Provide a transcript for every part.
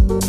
you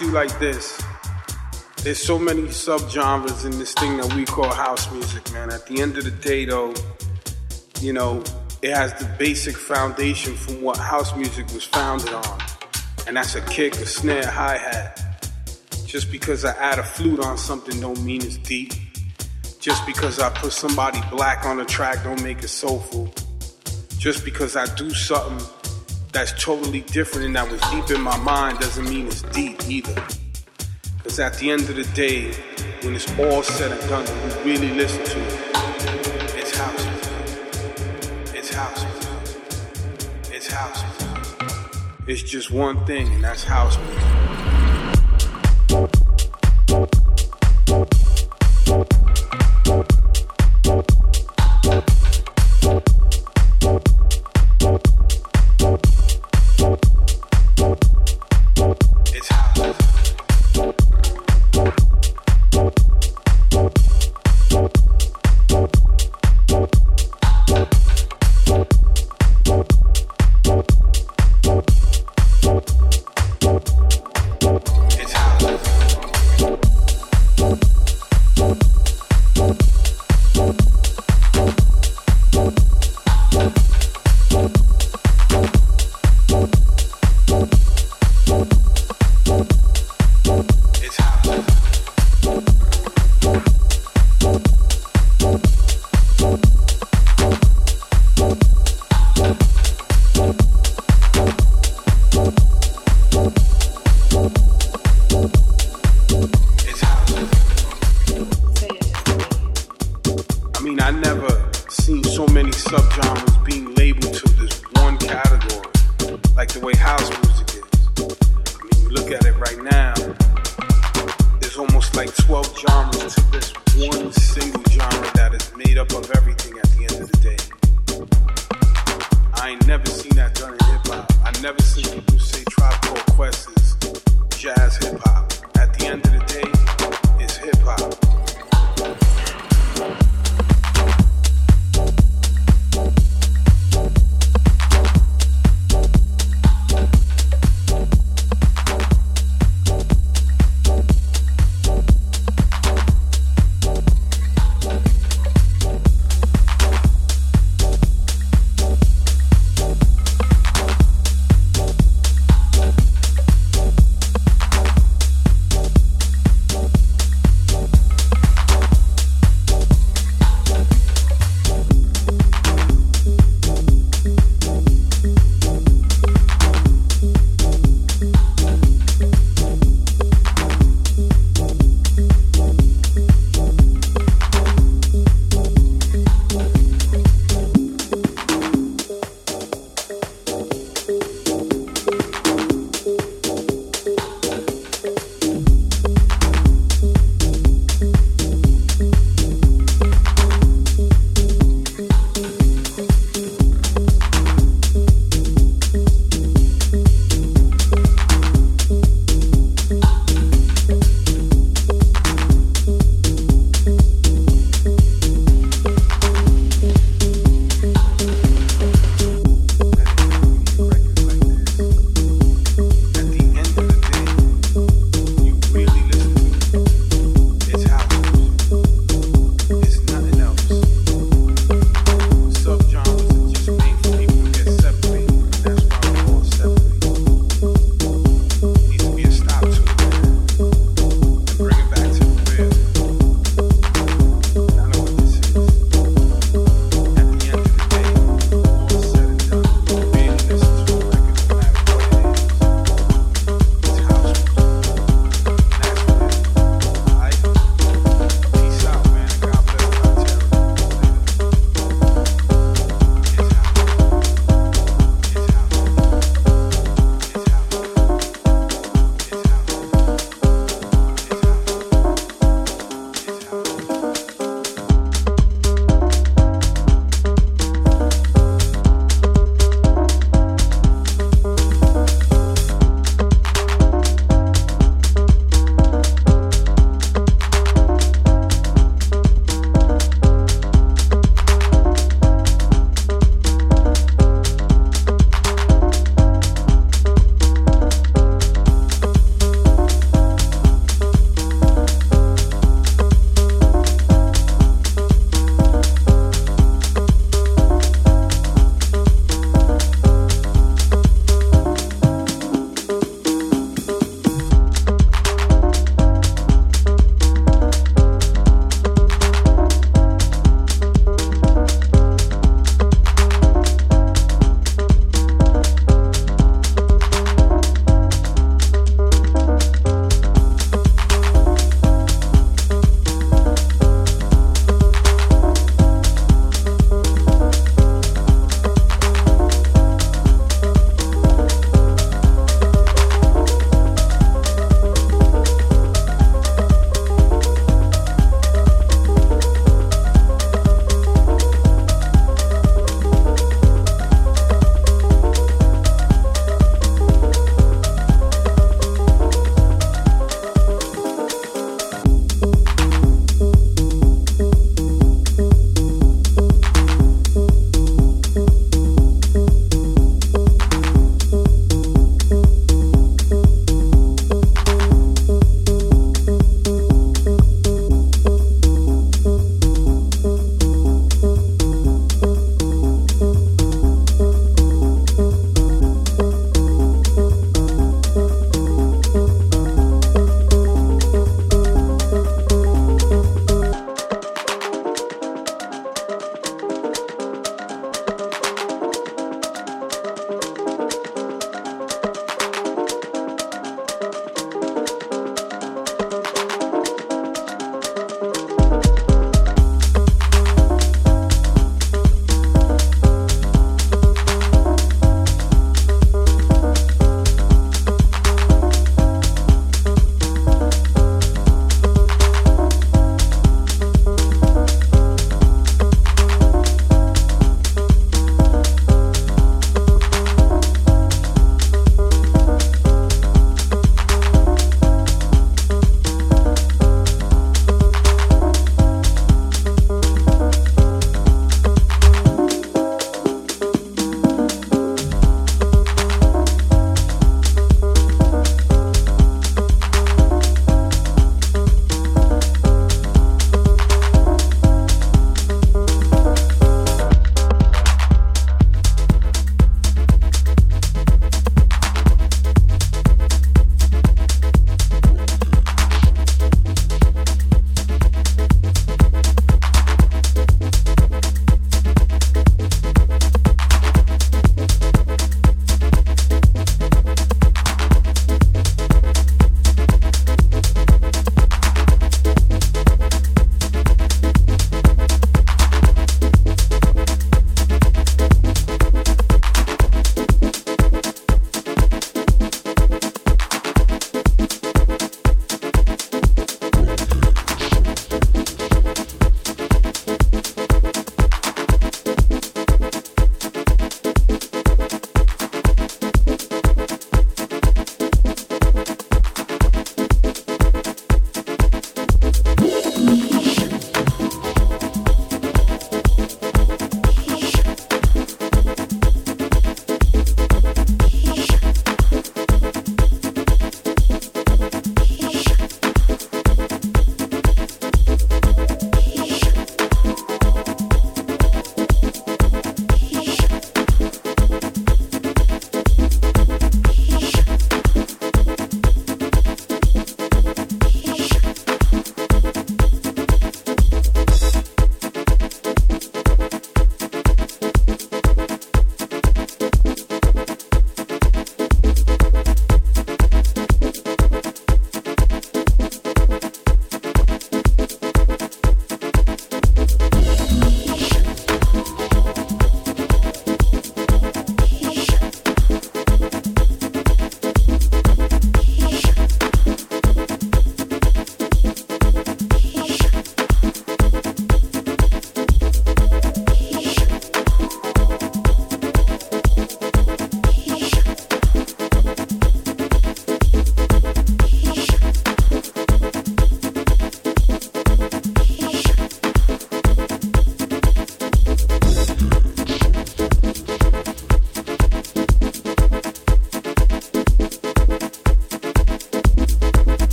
like this. There's so many subgenres in this thing that we call house music, man. At the end of the day, though, you know, it has the basic foundation from what house music was founded on. And that's a kick, a snare, hi hat. Just because I add a flute on something don't mean it's deep. Just because I put somebody black on a track don't make it soulful. Just because I do something that's totally different and that was deep in my mind doesn't mean it's deep either. Because at the end of the day, when it's all said and done, we really listen to it, it's house music. It's house music. It's house music. It's just one thing, and that's house music.